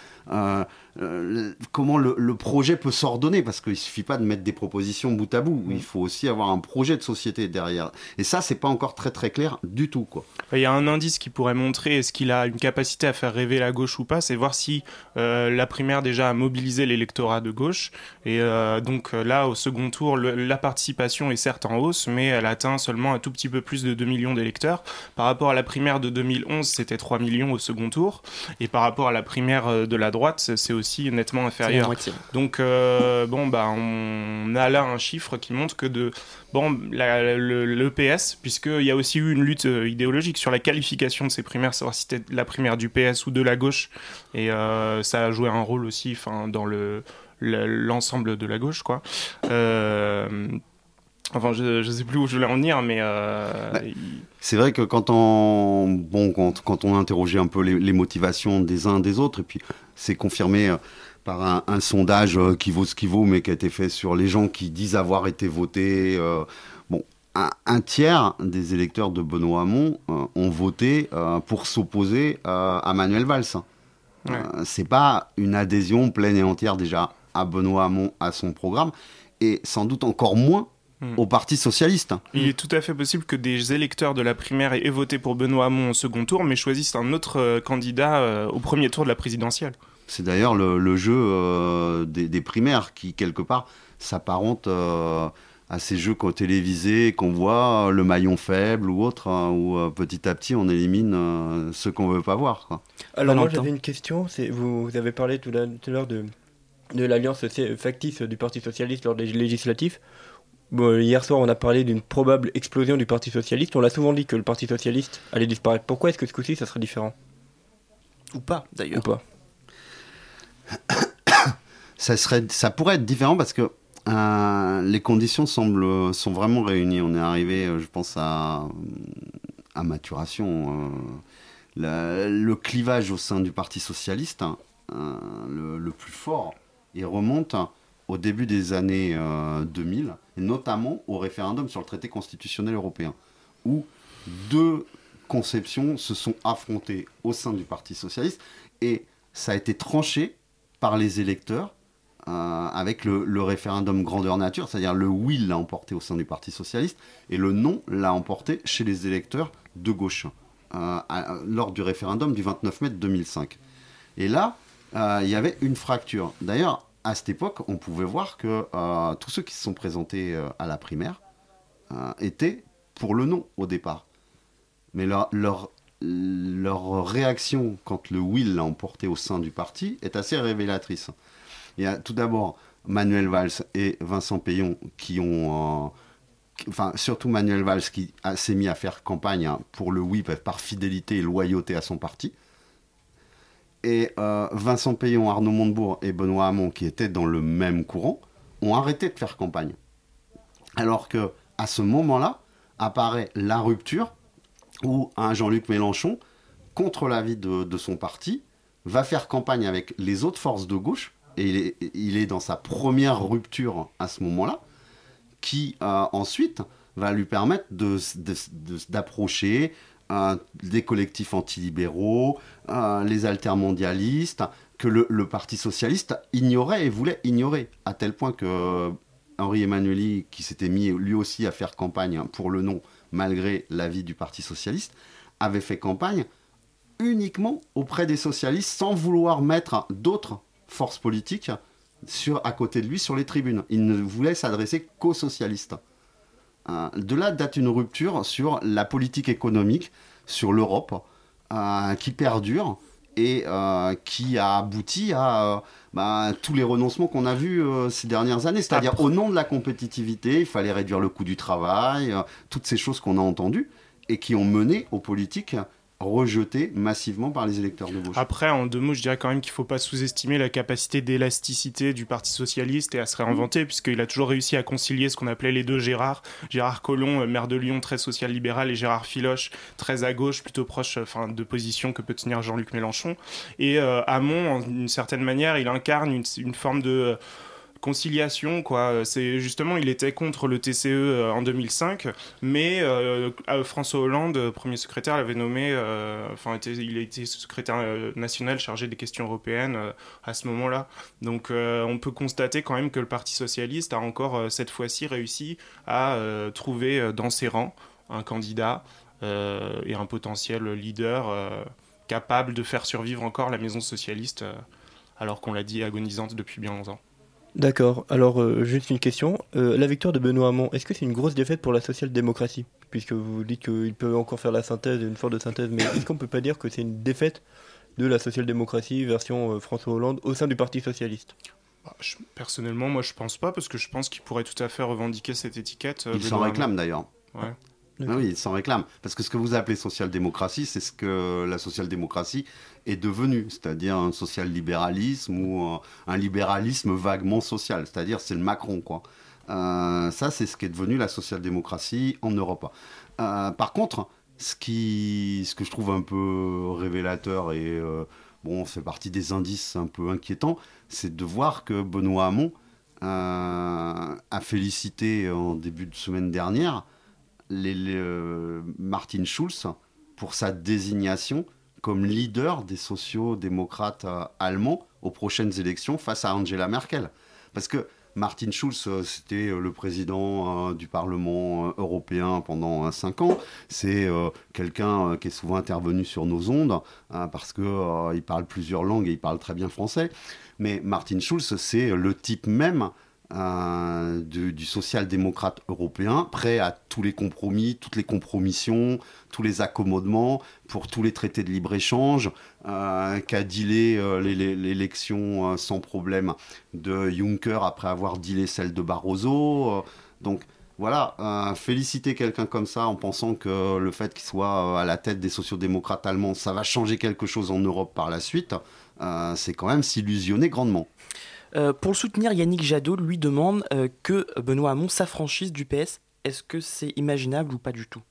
Speaker 7: euh, comment le, projet peut s'ordonner, parce qu'il suffit pas de mettre des propositions bout à bout, il faut aussi avoir un projet de société derrière. Et ça, c'est pas encore très très clair du tout. Quoi.
Speaker 6: Il y a un indice qui pourrait montrer est-ce qu'il a une capacité à faire rêver la gauche ou pas, c'est voir si euh, la primaire déjà a mobilisé l'électorat de gauche. Et euh, donc là, au second tour, la participation est certes en hausse, mais elle atteint seulement un tout petit peu plus de 2 millions d'électeurs. Par rapport à la primaire de 2011, c'était 3 millions au second tour. Et par rapport à la primaire de la droite, c'est aussi aussi nettement inférieur. Donc euh, bon bah on a là un chiffre qui montre que de bon le, PS puisqu'il y a aussi eu une lutte euh, idéologique sur la qualification de ces primaires, savoir si c'était la primaire du PS ou de la gauche et euh, ça a joué un rôle aussi enfin dans le l'ensemble de la gauche quoi. Enfin, je, ne sais plus où je voulais en venir, mais. Bah,
Speaker 7: c'est vrai que quand on, bon, quand, quand on a interrogé un peu les, motivations des uns des autres, et puis c'est confirmé euh, par un, sondage euh, qui vaut ce qu'il vaut, mais qui a été fait sur les gens qui disent avoir été votés. Euh, bon, un, tiers des électeurs de Benoît Hamon ont voté pour s'opposer à Manuel Valls. Ouais. c'est pas une adhésion pleine et entière déjà à Benoît Hamon, à son programme, et sans doute encore moins Hmm. au Parti socialiste.
Speaker 6: Il est tout à fait possible que des électeurs de la primaire aient voté pour Benoît Hamon au second tour, mais choisissent un autre euh, candidat euh, au premier tour de la présidentielle.
Speaker 7: C'est d'ailleurs le, jeu euh, des, primaires qui, quelque part, s'apparente à ces jeux qu'on télévisés, qu'on voit, le maillon faible ou autre, hein, où petit à petit on élimine ceux qu'on veut pas voir.
Speaker 8: Alors moi j'avais une question, vous, vous, avez parlé tout à l'heure de de l'alliance factice du Parti Socialiste lors des législatifs. Bon, hier soir, on a parlé d'une probable explosion du Parti Socialiste. On l'a souvent dit que le Parti Socialiste allait disparaître. Pourquoi est-ce que ce coup-ci, ça serait différent
Speaker 2: Ou pas, d'ailleurs.
Speaker 8: Ou pas <coughs>
Speaker 7: ça, serait, ça pourrait être différent parce que euh, les conditions semblent, sont vraiment réunies. On est arrivé, euh, je pense, à, à maturation. Euh, le clivage au sein du Parti socialiste, hein, le, le, plus fort, il remonte au début des années 2000, et notamment au référendum sur le traité constitutionnel européen, où deux conceptions se sont affrontées au sein du Parti socialiste, et ça a été tranché par les électeurs euh, avec le, référendum grandeur nature, c'est-à-dire le oui l'a emporté au sein du Parti socialiste et le non l'a emporté chez les électeurs de gauche euh, lors du référendum du 29 mai 2005. Et là, euh, il y avait une fracture. D'ailleurs, à cette époque, on pouvait voir que tous ceux qui se sont présentés à la primaire étaient pour le non au départ. Mais leur, leur, leur réaction quand le oui l'a emporté au sein du parti est assez révélatrice. Il y a tout d'abord Manuel Valls et Vincent Payon qui ont. Euh, enfin, surtout Manuel Valls qui s'est mis à faire campagne hein, pour le oui par fidélité et loyauté à son parti. Et euh, Vincent Payon, Arnaud Montebourg et Benoît Hamon, qui étaient dans le même courant, ont arrêté de faire campagne. Alors que à ce moment-là apparaît la rupture où un Jean-Luc Mélenchon, contre l'avis de, son parti, va faire campagne avec les autres forces de gauche et il est, dans sa première rupture à ce moment-là, qui euh, ensuite va lui permettre d'approcher des collectifs antilibéraux, euh, les altermondialistes, que le, Parti socialiste ignorait et voulait ignorer, à tel point que Henri Emmanueli, qui s'était mis lui aussi à faire campagne pour le non, malgré l'avis du Parti socialiste, avait fait campagne uniquement auprès des socialistes sans vouloir mettre d'autres force politique sur, à côté de lui sur les tribunes. Il ne voulait s'adresser qu'aux socialistes. Euh, de là date une rupture sur la politique économique, sur l'Europe, euh, qui perdure et euh, qui a abouti à bah, tous les renoncements qu'on a vus ces dernières années. C'est-à-dire au nom de la compétitivité, il fallait réduire le coût du travail, toutes ces choses qu'on a entendues et qui ont mené aux politiques rejeté massivement par les électeurs de gauche.
Speaker 6: Après, en deux mots, je dirais quand même qu'il ne faut pas sous-estimer la capacité d'élasticité du Parti socialiste et à se réinventer, puisqu'il a toujours réussi à concilier ce qu'on appelait les deux Gérard. Gérard Collomb, euh, maire de Lyon, très social-libéral, et Gérard Filoche, très à gauche, plutôt proche enfin, de position que peut tenir Jean-Luc Mélenchon. Et euh, Hamon, d'une certaine manière, il incarne une, une forme de conciliation quoi c'est justement il était contre le TCE euh, en 2005 mais euh, François Hollande premier secrétaire l'avait nommé euh, enfin il été secrétaire national chargé des questions européennes à ce moment-là donc on peut constater quand même que le Parti socialiste a encore cette fois-ci réussi à trouver dans ses rangs un candidat et un potentiel leader capable de faire survivre encore la maison socialiste alors qu'on l'a dit agonisante depuis bien longtemps.
Speaker 8: D'accord. Alors, euh, juste une question. Euh, la victoire de Benoît Hamon, est-ce que c'est une grosse défaite pour la social-démocratie? Puisque vous dites qu'il peut encore faire la synthèse, une sorte de synthèse, mais est-ce qu'on peut pas dire que c'est une défaite de la social-démocratie version euh, François Hollande au sein du Parti socialiste?
Speaker 6: Bah, Personnellement, moi je pense pas, parce que je pense qu'il pourrait tout à fait revendiquer cette étiquette.
Speaker 7: Il s'en réclame d'ailleurs.
Speaker 6: Ouais.
Speaker 7: Ah oui, il s'en réclame. Parce que ce que vous appelez social-démocratie, c'est ce que la social-démocratie est devenue, c'est-à-dire un social-libéralisme ou un, libéralisme vaguement social, c'est-à-dire c'est le Macron, quoi. Euh, ça, c'est ce qui est devenu la social-démocratie en Europe. Euh, par contre, ce, qui, ce que je trouve un peu révélateur et euh, bon, fait partie des indices un peu inquiétants, c'est de voir que Benoît Hamon a félicité en début de semaine dernière les, euh, Martin Schulz pour sa désignation comme leader des sociaux-démocrates euh, allemands aux prochaines élections face à Angela Merkel. Parce que Martin Schulz, euh, c'était le président du Parlement européen pendant cinq ans. C'est quelqu'un qui est souvent intervenu sur nos ondes hein, parce qu'il parle plusieurs langues et il parle très bien français. Mais Martin Schulz, c'est le type même euh, du, social-démocrate européen, prêt à tous les compromis, toutes les compromissions, tous les accommodements pour tous les traités de libre-échange, euh, qui euh, l'é- l'é- l'élection euh, sans problème de Juncker après avoir dealé celle de Barroso. donc voilà, féliciter quelqu'un comme ça en pensant que le fait qu'il soit à la tête des sociodémocrates allemands, ça va changer quelque chose en Europe par la suite, c'est quand même s'illusionner grandement.
Speaker 2: Euh, pour le soutenir, Yannick Jadot lui demande euh, que Benoît Hamon s'affranchisse du PS. Est-ce que c'est imaginable ou pas du tout?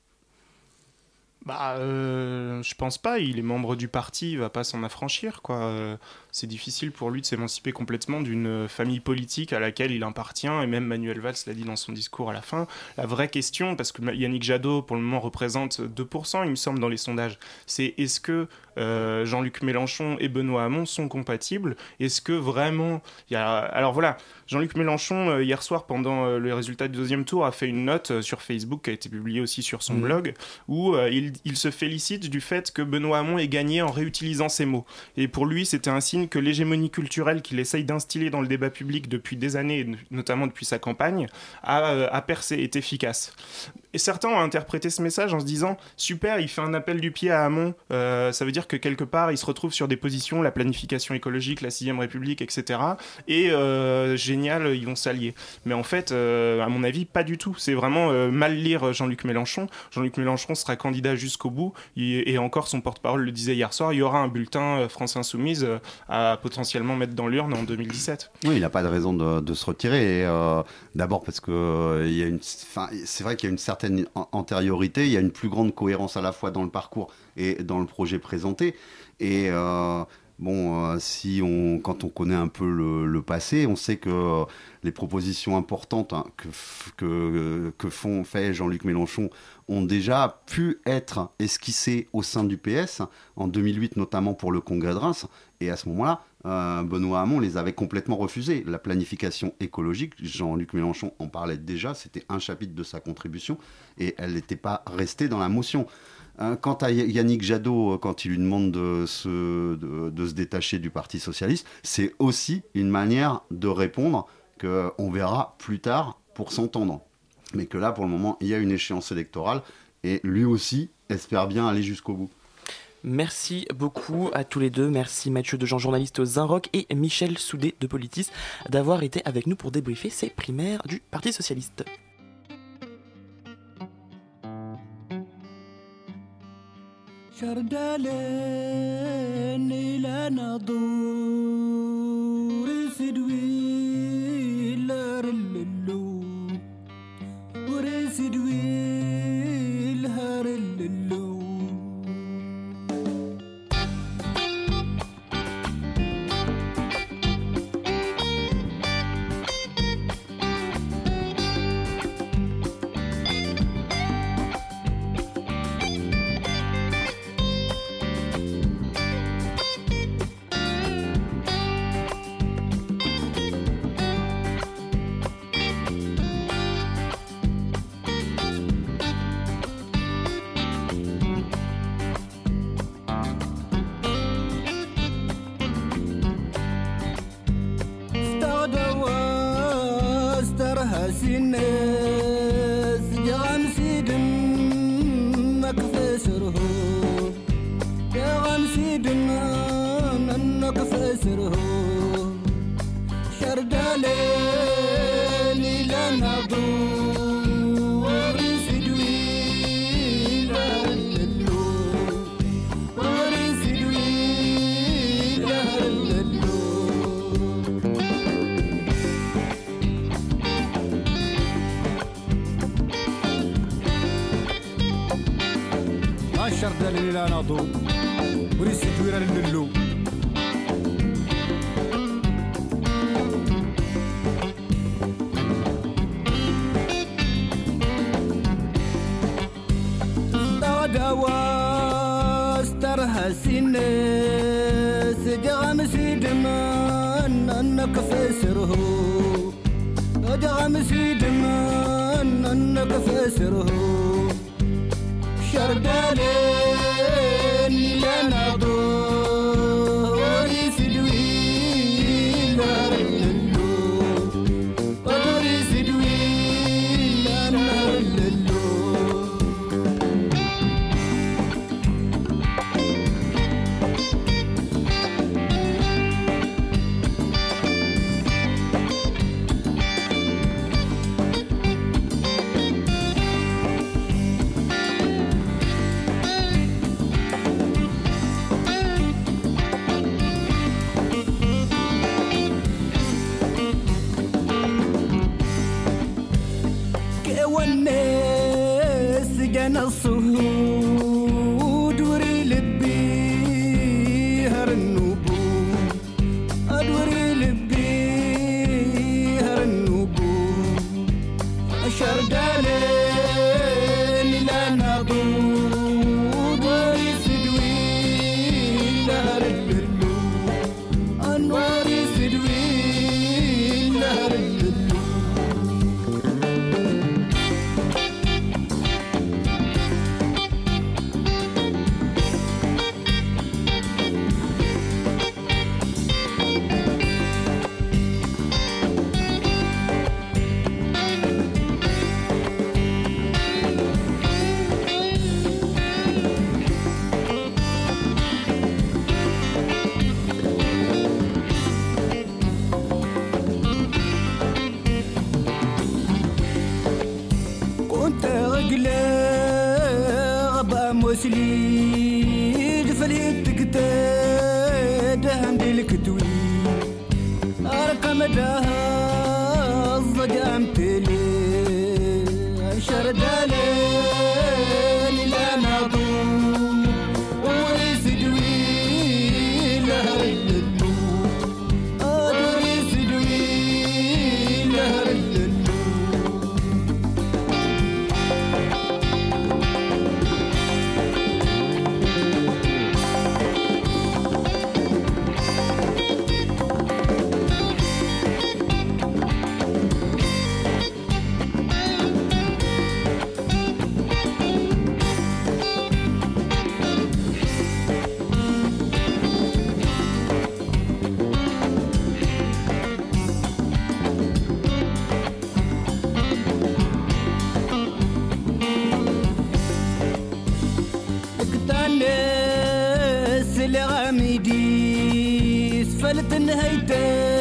Speaker 6: Bah, euh, je pense pas. Il est membre du parti, il va pas s'en affranchir, quoi. Euh, c'est difficile pour lui de s'émanciper complètement d'une famille politique à laquelle il appartient, et même Manuel Valls l'a dit dans son discours à la fin. La vraie question, parce que Yannick Jadot, pour le moment, représente 2%, il me semble, dans les sondages, c'est est-ce que euh, Jean-Luc Mélenchon et Benoît Hamon sont compatibles? Est-ce que vraiment il y a... Alors voilà, Jean-Luc Mélenchon, euh, hier soir, pendant le résultat du deuxième tour, a fait une note sur Facebook qui a été publiée aussi sur son
Speaker 7: Mhm.
Speaker 6: blog, où euh, il, se félicite du fait que Benoît Hamon ait gagné en réutilisant ses mots. Et pour lui, c'était un signe que l'hégémonie culturelle qu'il essaye d'instiller dans le débat public depuis des années, notamment depuis sa campagne, a, euh, a percé, est efficace. Et certains ont interprété ce message en se disant super, il fait un appel du pied à Hamon, euh, ça veut dire que quelque part il se retrouve sur des positions, la planification écologique, la 6ème République, etc. Et euh, génial, ils vont s'allier. Mais en fait, à mon avis, pas du tout. C'est vraiment mal lire Jean-Luc Mélenchon. Jean-Luc Mélenchon sera candidat jusqu'au bout, et encore son porte-parole le disait hier soir, il y aura un bulletin euh, France Insoumise euh, à potentiellement mettre dans l'urne en 2017.
Speaker 7: Oui, il n'a pas de raison de, se retirer. Et, euh, D'abord parce que c'est vrai qu'il y a une certaine an- antériorité, il y a une plus grande cohérence à la fois dans le parcours et dans le projet présenté. Et bon, si on, quand on connaît un peu le, passé, on sait que les propositions importantes hein, que, que, que font fait Jean-Luc Mélenchon ont déjà pu être esquissées au sein du PS en 2008, notamment pour le Congrès de Reims. Et à ce moment-là, euh, Benoît Hamon les avait complètement refusés. La planification écologique, Jean-Luc Mélenchon en parlait déjà, c'était un chapitre de sa contribution, et elle n'était pas restée dans la motion. Euh, quant à Yannick Jadot, euh, quand il lui demande de se, de se détacher du Parti Socialiste, c'est aussi une manière de répondre qu'on verra plus tard pour s'entendre. Mais que là, pour le moment, il y a une échéance électorale, et lui aussi espère bien aller jusqu'au bout.
Speaker 2: Merci beaucoup à tous les deux. Merci Mathieu de Jean, journaliste au Zinrock, et Michel Soudé de Politis d'avoir été avec nous pour débriefer ces primaires du Parti Socialiste.
Speaker 11: سدوي الهرل غلاب مسليد فليت كتاد عندي الكتوي أرقم دها الضجام تلي شرد عليه
Speaker 12: in hate day.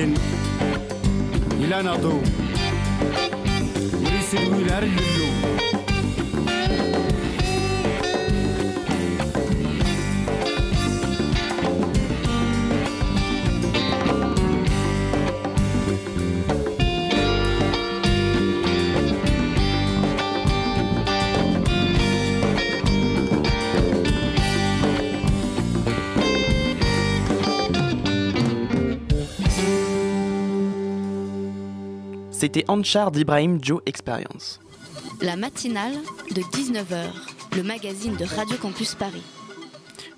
Speaker 12: Berlin, Milano'da, Brüsel Müller
Speaker 2: C'était Anchar d'Ibrahim Joe Experience.
Speaker 1: La matinale de 19h, le magazine de Radio Campus Paris.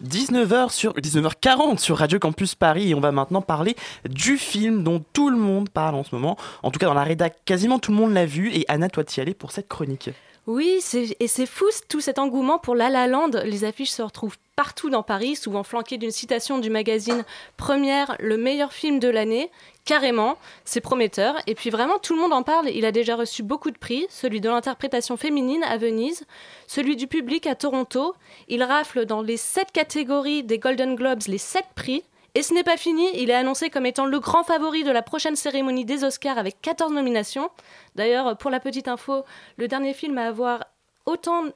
Speaker 2: 19h sur 19h40 sur Radio Campus Paris et on va maintenant parler du film dont tout le monde parle en ce moment. En tout cas dans la rédac, quasiment tout le monde l'a vu et Anna toi t'y aller pour cette chronique.
Speaker 13: Oui, et c'est fou tout cet engouement pour La La Land. Les affiches se retrouvent partout dans Paris, souvent flanquées d'une citation du magazine Première, le meilleur film de l'année. Carrément, c'est prometteur. Et puis vraiment, tout le monde en parle. Il a déjà reçu beaucoup de prix, celui de l'interprétation féminine à Venise, celui du public à Toronto. Il rafle dans les sept catégories des Golden Globes les sept prix. Et ce n'est pas fini, il est annoncé comme étant le grand favori de la prochaine cérémonie des Oscars avec 14 nominations. D'ailleurs, pour la petite info, le dernier film à avoir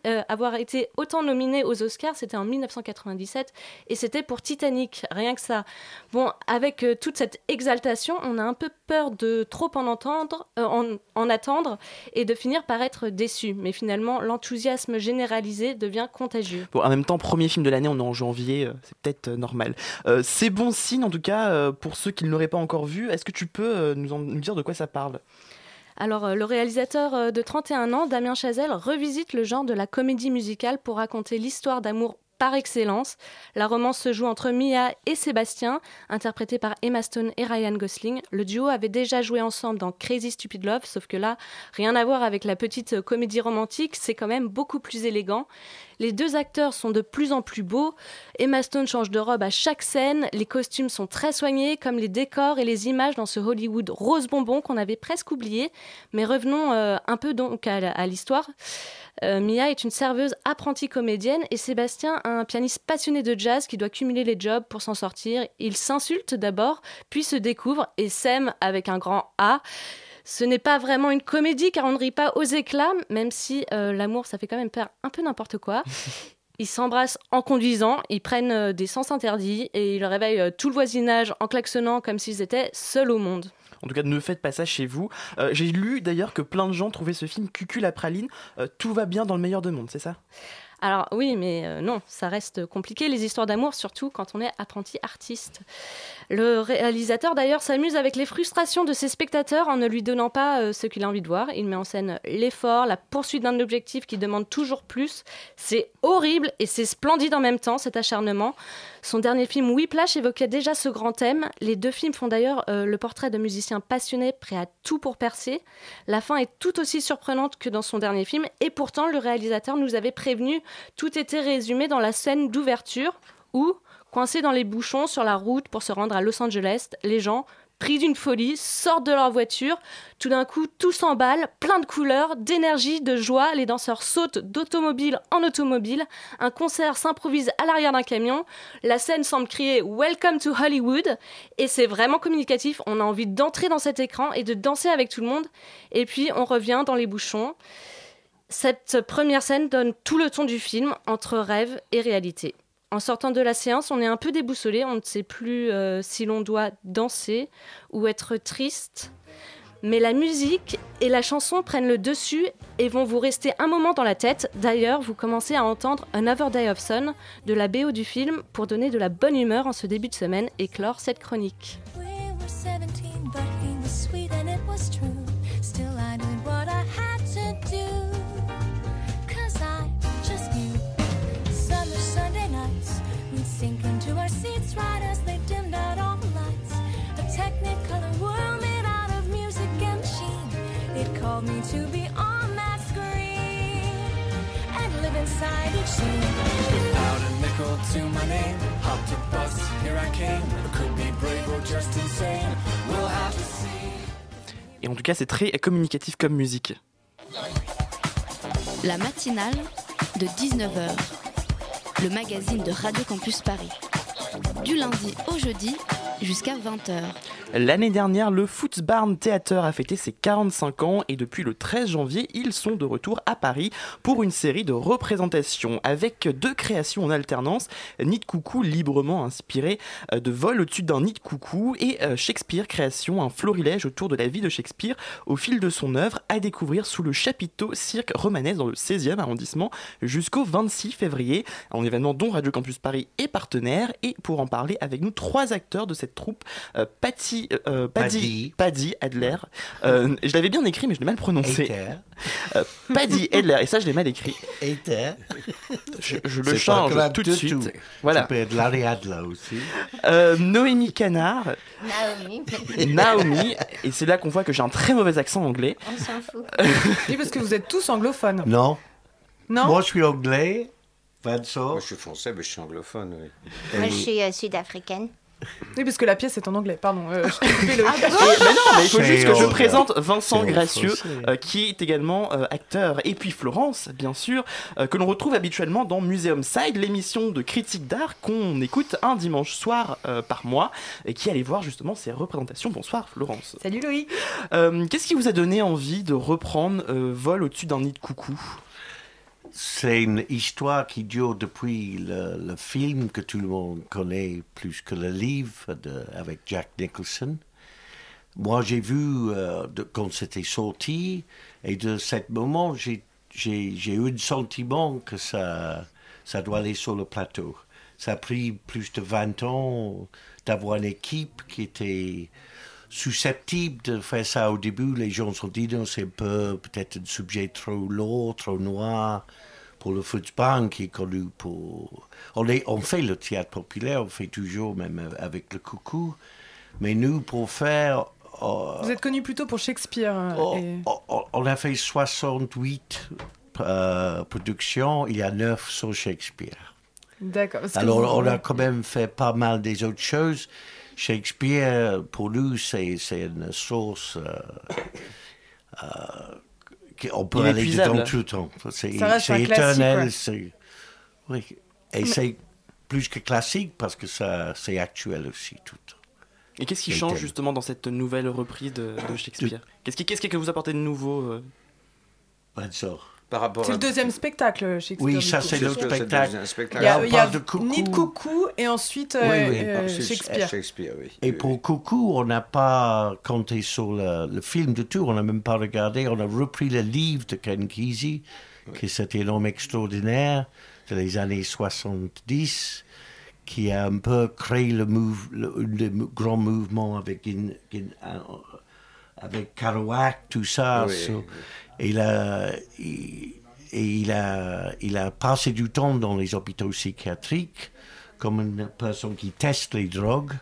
Speaker 13: euh, avoir été autant nominé aux Oscars, c'était en 1997 et c'était pour Titanic, rien que ça. Bon, avec euh, toute cette exaltation, on a un peu peur de trop en entendre, euh, en, en attendre et de finir par être déçu. Mais finalement, l'enthousiasme généralisé devient contagieux.
Speaker 2: Bon, en même temps, premier film de l'année, on est en janvier, c'est peut-être normal. C'est bon signe en tout cas pour ceux qui ne l'auraient pas encore vu. Est-ce que tu peux nous dire de quoi ça parle?
Speaker 13: Alors, euh, le réalisateur euh, de 31 ans, Damien Chazelle, revisite le genre de la comédie musicale pour raconter l'histoire d'amour par excellence. La romance se joue entre Mia et Sébastien, interprété par Emma Stone et Ryan Gosling. Le duo avait déjà joué ensemble dans Crazy Stupid Love, sauf que là, rien à voir avec la petite comédie romantique, c'est quand même beaucoup plus élégant. Les deux acteurs sont de plus en plus beaux. Emma Stone change de robe à chaque scène. Les costumes sont très soignés, comme les décors et les images dans ce Hollywood rose bonbon qu'on avait presque oublié. Mais revenons euh, un peu donc à l'histoire. Euh, Mia est une serveuse apprentie comédienne et Sébastien un pianiste passionné de jazz qui doit cumuler les jobs pour s'en sortir. Ils s'insultent d'abord, puis se découvrent et s'aiment avec un grand A. Ce n'est pas vraiment une comédie car on ne rit pas aux éclats, même si euh, l'amour ça fait quand même faire un peu n'importe quoi. <laughs> Ils s'embrassent en conduisant, ils prennent euh, des sens interdits et ils réveillent tout le voisinage en klaxonnant comme s'ils étaient seuls au monde.
Speaker 2: En tout cas, ne faites pas ça chez vous. Euh, J'ai lu d'ailleurs que plein de gens trouvaient ce film cucul à praline. Euh, tout va bien dans le meilleur de monde, c'est ça?
Speaker 13: Alors oui, mais euh, non, ça reste compliqué les histoires d'amour, surtout quand on est apprenti artiste. Le réalisateur d'ailleurs s'amuse avec les frustrations de ses spectateurs en ne lui donnant pas ce qu'il a envie de voir. Il met en scène l'effort, la poursuite d'un objectif qui demande toujours plus. C'est horrible et c'est splendide en même temps cet acharnement. Son dernier film Whiplash évoquait déjà ce grand thème. Les deux films font d'ailleurs euh, le portrait de musiciens passionnés prêts à tout pour percer. La fin est tout aussi surprenante que dans son dernier film et pourtant le réalisateur nous avait prévenu tout était résumé dans la scène d'ouverture où Coincés dans les bouchons sur la route pour se rendre à Los Angeles, les gens, pris d'une folie, sortent de leur voiture. Tout d'un coup, tout s'emballe, plein de couleurs, d'énergie, de joie. Les danseurs sautent d'automobile en automobile. Un concert s'improvise à l'arrière d'un camion. La scène semble crier Welcome to Hollywood. Et c'est vraiment communicatif. On a envie d'entrer dans cet écran et de danser avec tout le monde. Et puis, on revient dans les bouchons. Cette première scène donne tout le ton du film entre rêve et réalité. En sortant de la séance, on est un peu déboussolé, on ne sait plus euh, si l'on doit danser ou être triste. Mais la musique et la chanson prennent le dessus et vont vous rester un moment dans la tête. D'ailleurs, vous commencez à entendre Another Day of Sun de la BO du film pour donner de la bonne humeur en ce début de semaine et clore cette chronique.
Speaker 14: Called me to be on that screen and live inside each scene.
Speaker 12: Without a nickel to my name, hopped a bus, here I came. Could be brave or just insane. We'll have to see.
Speaker 2: Et en tout cas, c'est très communicatif comme musique.
Speaker 1: La matinale de 19h, le magazine de Radio Campus Paris. Du lundi au jeudi jusqu'à 20h.
Speaker 2: L'année dernière, le Footsbarn Theater a fêté ses 45 ans et depuis le 13 janvier, ils sont de retour à Paris pour une série de représentations avec deux créations en alternance. Nid de coucou librement inspiré euh, de vol au-dessus d'un nid de coucou et euh, Shakespeare création, un florilège autour de la vie de Shakespeare au fil de son œuvre à découvrir sous le chapiteau Cirque Romanesque dans le 16e arrondissement jusqu'au 26 février. Un événement dont Radio Campus Paris est partenaire et pour en parler avec nous, trois acteurs de cette troupe, euh, Euh, Paddy, Paddy Adler. Euh, je l'avais bien écrit, mais je l'ai mal prononcé. Euh, Paddy Adler, et ça, je l'ai mal écrit. Je, je le change tout de suite.
Speaker 15: tout.
Speaker 2: Voilà.
Speaker 15: Ça peut être Larry Adler aussi.
Speaker 2: Euh, Noémie Canard,
Speaker 16: Naomi.
Speaker 2: Naomi, et c'est là qu'on voit que j'ai un très mauvais accent anglais.
Speaker 16: On s'en fout. <laughs>
Speaker 17: Oui, parce que vous êtes tous anglophones.
Speaker 15: Non.
Speaker 17: Non
Speaker 15: Moi, je suis anglais.
Speaker 18: Moi, je suis français, mais je suis anglophone. Oui.
Speaker 16: Moi, je suis euh, sud-africaine.
Speaker 17: Oui, parce que la pièce est en anglais, pardon. euh, je
Speaker 2: Et- mais non, mais il faut juste que je
Speaker 15: en-
Speaker 2: présente Vincent Gracieux, euh, qui est également euh, acteur. Et puis Florence, bien sûr, euh, que l'on retrouve habituellement dans Museum Side, l'émission de critique d'art qu'on écoute un dimanche soir euh, par mois, et qui allait voir justement ces représentations. Bonsoir Florence.
Speaker 17: Salut Loïc.
Speaker 2: Euh, Qu'est-ce qui vous a donné envie de reprendre euh, Vol au-dessus d'un nid de coucou?
Speaker 15: C'est une histoire qui dure depuis le, film que tout le monde connaît plus que le livre avec Jack Nicholson. Moi, j'ai vu euh, de- quand c'était sorti, et de ce moment, j'ai eu le sentiment que ça, ça doit aller sur le plateau. Ça a pris plus de 20 ans d'avoir une équipe qui était susceptible de faire ça au début. Les gens se sont dit, non, c'est peu peut-être un sujet trop lourd, trop noir pour le Futzbahn qui est connu pour... On, est, on fait le théâtre populaire, on fait toujours, même avec le coucou. Mais nous, pour faire... euh,
Speaker 17: Vous êtes connu plutôt pour Shakespeare.
Speaker 15: Oh,
Speaker 17: et-
Speaker 15: on- on a fait 68 euh, productions, il y a 9 sur Shakespeare.
Speaker 17: D'accord.
Speaker 15: Alors,
Speaker 17: vous-
Speaker 15: on a quand même fait pas mal des autres choses. Shakespeare, pour nous, c'est une source. euh, euh, qu'on peut aller dedans tout le temps. C'est éternel. Oui. Et
Speaker 17: Mais-
Speaker 15: c'est plus que classique parce que ça c'est actuel aussi. Tout.
Speaker 2: Et qu'est-ce qui change justement dans cette nouvelle reprise de, de Shakespeare? Qu'est-ce qui, qu'est-ce que vous apportez de nouveau euh?
Speaker 18: Par rapport
Speaker 17: C'est
Speaker 18: à...
Speaker 17: le deuxième spectacle, Shakespeare.
Speaker 15: Oui, ça c'est l'autre spectacle.
Speaker 18: deuxième spectacle.
Speaker 17: Il y a, il y a
Speaker 15: de Coucou.
Speaker 17: Nid de Coucou et ensuite euh,
Speaker 15: Oui, oui.
Speaker 17: euh,
Speaker 18: Ah,
Speaker 17: Shakespeare.
Speaker 18: Shakespeare, oui.
Speaker 15: Et pour Coucou, on n'a pas compté sur le, le film du tout, on n'a même pas regardé. On a repris le livre de Ken Kesey, qui est cet énorme extraordinaire de les années 70, qui a un peu créé le, move, le un des mou- grands mouvements avec, euh, avec Kerouac, tout ça.
Speaker 18: Oui, oui.
Speaker 15: Et il a, il- et il a, il a passé du temps dans les hôpitaux psychiatriques comme une personne qui teste les drogues.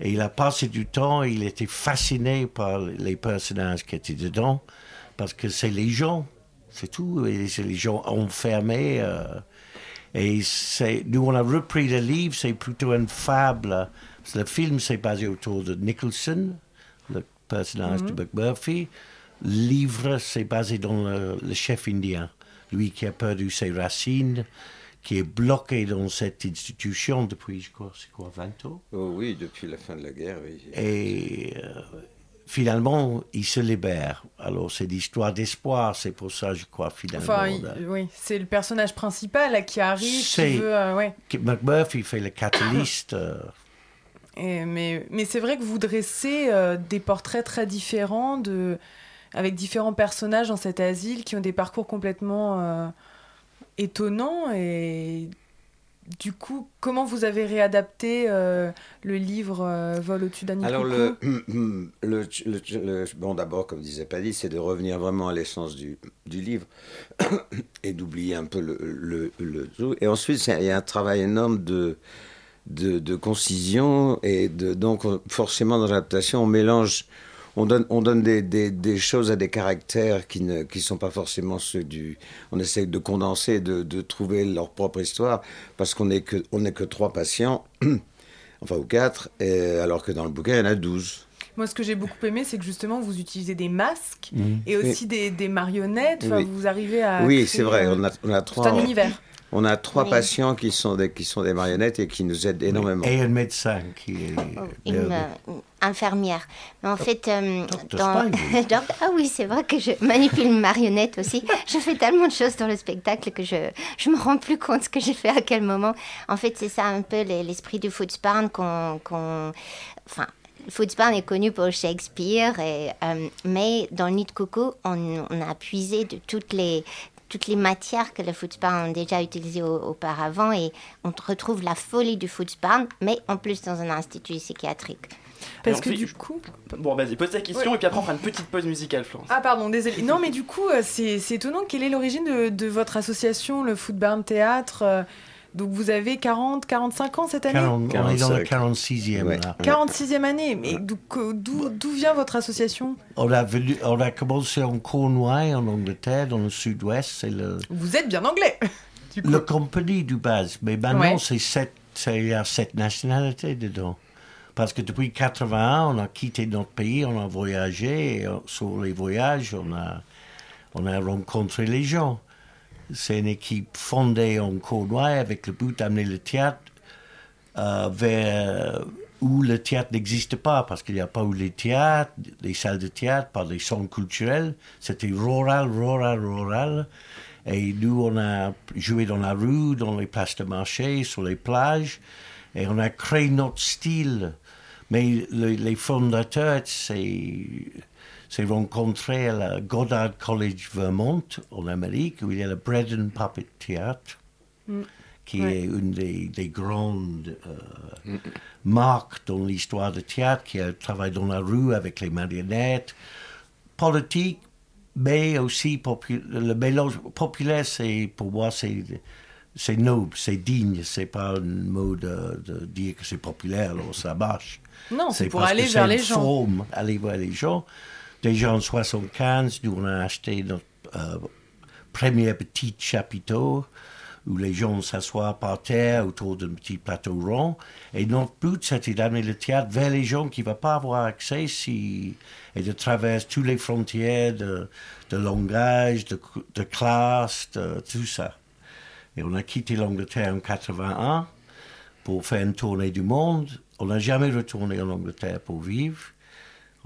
Speaker 15: Et il a passé du temps, il était fasciné par les personnages qui étaient dedans, parce que c'est les gens, c'est tout, et c'est les gens enfermés. euh, et c'est, nous, on a repris le livre, c'est plutôt une fable. Le film, c'est basé autour de Nicholson, le personnage de McMurphy. Le livre, c'est basé dans le, le chef indien, lui qui a perdu ses racines, qui est bloqué dans cette institution depuis, je crois, c'est quoi, 20 ans?
Speaker 18: Oh oui, depuis la fin de la guerre, oui.
Speaker 15: et euh, finalement, il se libère. Alors, c'est l'histoire d'espoir, c'est pour ça, je crois, finalement.
Speaker 17: Enfin, il- oui, c'est le personnage principal là, qui arrive,
Speaker 15: C'est-
Speaker 17: qui veut. euh, ouais.
Speaker 15: Macbeth, il fait le catalyste. euh,
Speaker 17: Et- mais mais c'est vrai que vous dressez euh, des portraits très différents de, avec différents personnages dans cet asile qui ont des parcours complètement euh, étonnants. Et du coup, comment vous avez réadapté euh, le livre euh, Vol au-dessus d'un
Speaker 18: Alors, <clears throat> le, le, le- le- bon, d'abord, comme disait Paddy, c'est de revenir vraiment à l'essence du, du livre <clears throat> et d'oublier un peu le, tout. Et ensuite, il y a un travail énorme de, de, de concision. Et de, donc, on- forcément, dans l'adaptation, on mélange. On donne, on donne des, des, des choses à des caractères qui ne qui sont pas forcément ceux du. On essaie de condenser, de, de trouver leur propre histoire, parce qu'on n'est que, on n'est que trois patients, <clears throat> enfin, ou quatre, et, alors que dans le bouquin, il y en a douze.
Speaker 17: Moi, ce que j'ai beaucoup aimé, c'est que justement, vous utilisez des masques
Speaker 18: Mhm.
Speaker 17: et aussi
Speaker 18: Oui.
Speaker 17: des, des marionnettes. Enfin,
Speaker 18: Oui.
Speaker 17: vous arrivez à.
Speaker 18: oui, c'est vrai. On a, on a trois.
Speaker 17: un univers.
Speaker 18: On a trois
Speaker 17: Oui.
Speaker 18: patients qui sont, des, qui sont des marionnettes et qui nous aident énormément.
Speaker 15: Et un médecin qui est.
Speaker 16: Une euh, une infirmière. Mais en fait, euh, dans... <laughs> Ah oui, c'est vrai que je manipule une marionnette aussi. Je fais tellement de choses dans le spectacle que je je me rends plus compte ce que j'ai fait à quel moment. En fait, c'est ça un peu les- l'esprit du Footsbarn qu'on qu'on enfin Footsbarn est connu pour Shakespeare, et, euh, mais dans le Nid de Coco, on, on a puisé de toutes les, toutes les matières que le Footsbarn a déjà utilisées au- auparavant et on retrouve la folie du Footsbarn, mais en plus dans un institut psychiatrique.
Speaker 17: Parce que
Speaker 2: fait-
Speaker 17: du coup.
Speaker 2: Bon, vas-y, pose ta question
Speaker 17: Ouais.
Speaker 2: et puis après on fera une petite pause musicale, Florence.
Speaker 17: Ah pardon, désolé. Non mais du coup, euh, c'est c'est étonnant. Quelle est l'origine de, de votre association, le Footbarn Théâtre euh, Donc vous avez 40, 45 ans cette année
Speaker 15: 40, on est dans le
Speaker 18: 45.
Speaker 15: 46e.
Speaker 18: Ouais.
Speaker 15: là.
Speaker 17: 46e année. Mais d'où que- d'où d'où vient votre association?
Speaker 15: On a, venu- on a commencé en Cornouailles, en Angleterre, dans le sud-ouest. C'est le,
Speaker 17: Vous êtes bien anglais. <laughs>
Speaker 15: le compagnie du base. Mais maintenant,
Speaker 17: Ouais.
Speaker 15: c'est sept, c'est- il y a sept nationalités dedans. Parce que depuis 81, on a quitté notre pays, on a voyagé, et euh, sur les voyages, on a, on a rencontré les gens. C'est une équipe fondée en Cornouailles avec le but d'amener le théâtre euh, vers où le théâtre n'existe pas, parce qu'il n'y a pas eu les théâtres, les salles de théâtre, pas des centres culturels. C'était rural, rural, rural. Et nous, on a joué dans la rue, dans les places de marché, sur les plages, et on a créé notre style. Mais le- les fondateurs, c'est s'est rencontré à la Goddard College Vermont, en Amérique, où il y a le Bread and Puppet Theatre
Speaker 17: Mm.
Speaker 15: qui
Speaker 17: Ouais.
Speaker 15: est une des, des grandes euh, marques dans l'histoire du théâtre, qui a travaillé dans la rue avec les marionnettes, politique, mais aussi le mélange populaire, c'est pour moi, c'est c'est noble, c'est digne, c'est pas un mot de, de dire que c'est populaire, alors ça marche.
Speaker 17: Non, c'est pour aller vers les gens.
Speaker 15: forme, aller vers les gens. Déjà en 75, nous on a acheté notre euh, premier petit chapiteau où les gens s'assoient par terre autour d'un petit plateau rond. Et notre but, c'était d'amener le théâtre vers les gens qui ne vont pas avoir accès si, et de traverser toutes les frontières de, langage, de, de classe, de tout ça. Et on a quitté l'Angleterre en 81 pour faire une tournée du monde. On n'a jamais retourné en Angleterre pour vivre.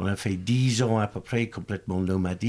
Speaker 15: On a fait dix ans à peu près complètement nomadique.